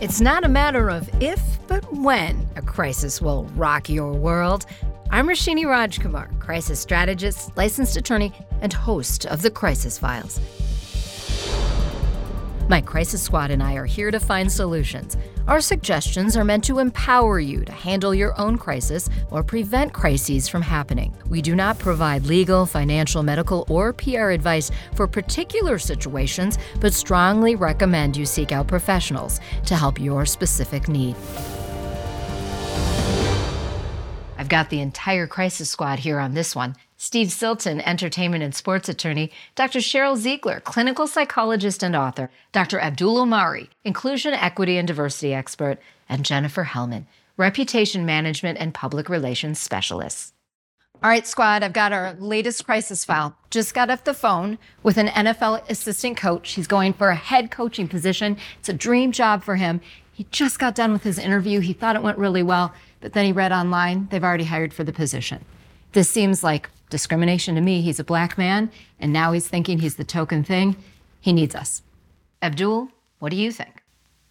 It's not a matter of if, but when a crisis will rock your world. I'm Rashini Rajkumar, crisis strategist, licensed attorney, and host of the Crisis Files. My crisis squad and I are here to find solutions. Our suggestions are meant to empower you to handle your own crisis or prevent crises from happening. We do not provide legal, financial, medical, or PR advice for particular situations, but strongly recommend you seek out professionals to help your specific need. I've got the entire crisis squad here on this one. Steve Silton, entertainment and sports attorney, Dr. Cheryl Ziegler, clinical psychologist and author, Dr. Abdul Omari, inclusion, equity, and diversity expert, and Jennifer Hellman, reputation management and public relations specialist. All right, squad, I've got our latest crisis file. Just got off the phone with an NFL assistant coach. He's going for a head coaching position. It's a dream job for him. He just got done with his interview. He thought it went really well, but then he read online they've already hired for the position. This seems like discrimination to me. He's a black man, and now he's thinking he's the token thing. He needs us. Abdul, what do you think?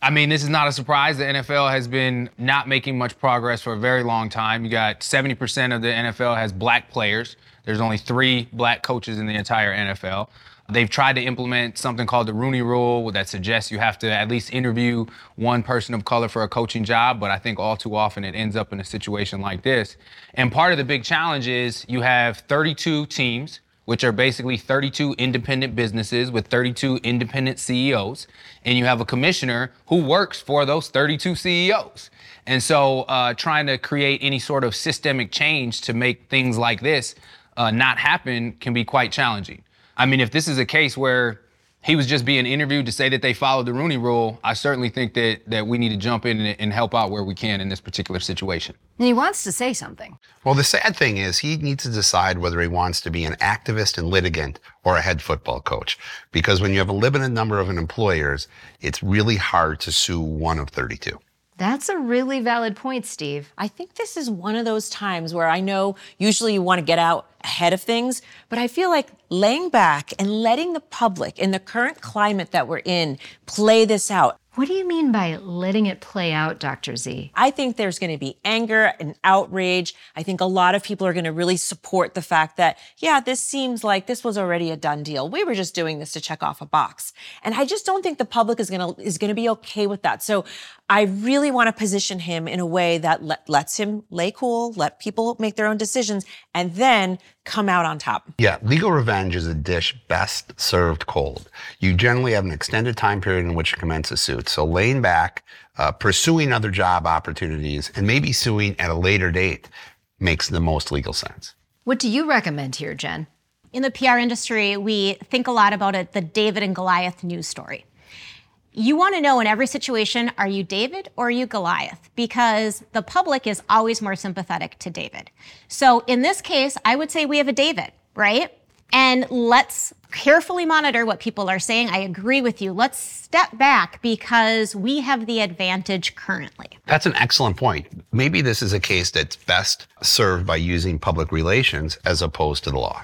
I mean, this is not a surprise. The NFL has been not making much progress for a very long time. You got 70% of the NFL has black players. There's only three black coaches in the entire NFL. They've tried to implement something called the Rooney Rule that suggests you have to at least interview one person of color for a coaching job, but I think all too often it ends up in a situation like this. And part of the big challenge is you have 32 teams, which are basically 32 independent businesses with 32 independent CEOs, and you have a commissioner who works for those 32 CEOs. And so uh, trying to create any sort of systemic change to make things like this uh, not happen can be quite challenging. I mean, if this is a case where he was just being interviewed to say that they followed the Rooney Rule, I certainly think that that we need to jump in and, and, help out where we can in this particular situation. And he wants to say something. Well, the sad thing is he needs to decide whether he wants to be an activist and litigant or a head football coach. Because when you have a limited number of employers, it's really hard to sue one of 32. That's a really valid point, Steve. I think this is one of those times where I know usually you want to get out ahead of things, but I feel like laying back and letting the public in the current climate that we're in play this out. What do you mean by letting it play out, Dr. Z? I think there's going to be anger and outrage. I think a lot of people are going to really support the fact that, yeah, this seems like this was already a done deal. We were just doing this to check off a box. And I just don't think the public is going to, is going to be okay with that. So I really want to position him in a way that let, lets him lay cool, let people make their own decisions, and then come out on top. Yeah, legal revenge is a dish best served cold. You generally have an extended time period in which to commence a suit. So laying back, uh, pursuing other job opportunities, and maybe suing at a later date makes the most legal sense. What do you recommend here, Jen? In the PR industry, we think a lot about it the David and Goliath news story you want to know in every situation are you David or are you Goliath? Because the public is always more sympathetic to David. So in this case, I would say we have a David, right? And let's carefully monitor what people are saying. I agree with you. Let's step back because we have the advantage currently. That's an excellent point. Maybe this is a case that's best served by using public relations as opposed to the law.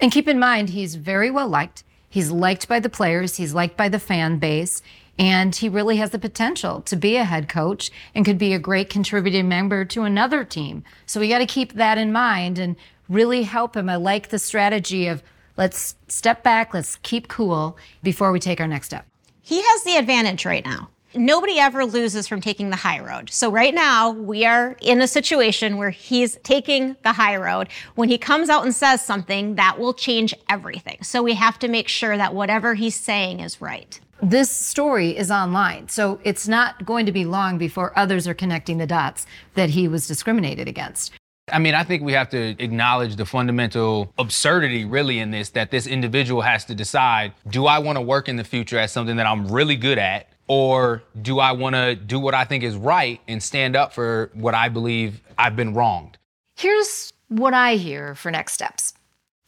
And keep in mind, he's very well liked. He's liked by the players, he's liked by the fan base. And he really has the potential to be a head coach and could be a great contributing member to another team. So we got to keep that in mind and really help him. I like the strategy of let's step back, let's keep cool before we take our next step. He has the advantage right now. Nobody ever loses from taking the high road. So, right now, we are in a situation where he's taking the high road. When he comes out and says something, that will change everything. So, we have to make sure that whatever he's saying is right this story is online, so it's not going to be long before others are connecting the dots that he was discriminated against. I mean, I think we have to acknowledge the fundamental absurdity, really, in this that this individual has to decide do I want to work in the future as something that I'm really good at, or do I want to do what I think is right and stand up for what I believe I've been wronged? Here's what I hear for next steps.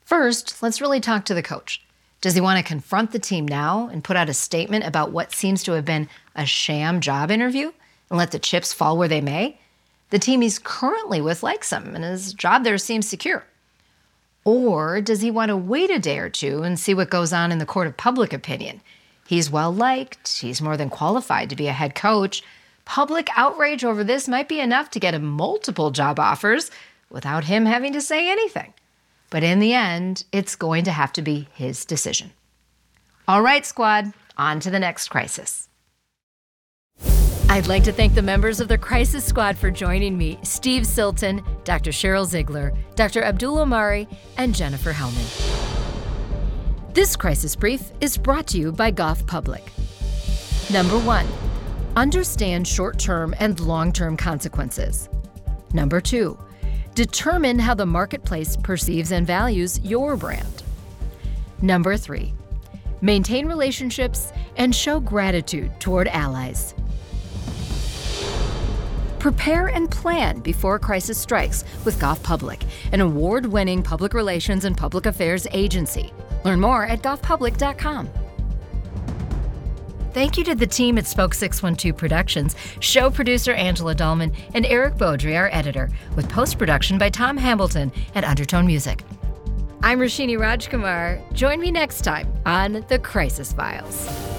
First, let's really talk to the coach. Does he want to confront the team now and put out a statement about what seems to have been a sham job interview and let the chips fall where they may? The team he's currently with likes him and his job there seems secure. Or does he want to wait a day or two and see what goes on in the court of public opinion? He's well liked, he's more than qualified to be a head coach. Public outrage over this might be enough to get him multiple job offers without him having to say anything. But in the end, it's going to have to be his decision. All right, squad, on to the next crisis. I'd like to thank the members of the Crisis Squad for joining me Steve Silton, Dr. Cheryl Ziegler, Dr. Abdul Omari, and Jennifer Hellman. This crisis brief is brought to you by Goff Public. Number one, understand short term and long term consequences. Number two, determine how the marketplace perceives and values your brand. Number three, maintain relationships and show gratitude toward allies. Prepare and plan before crisis strikes with Goff Public, an award winning public relations and public affairs agency. Learn more at goffpublic.com. Thank you to the team at Spoke 612 Productions, show producer Angela Dahlman, and Eric Beaudry, our editor, with post production by Tom Hamilton at Undertone Music. I'm Rashini Rajkumar. Join me next time on The Crisis Files.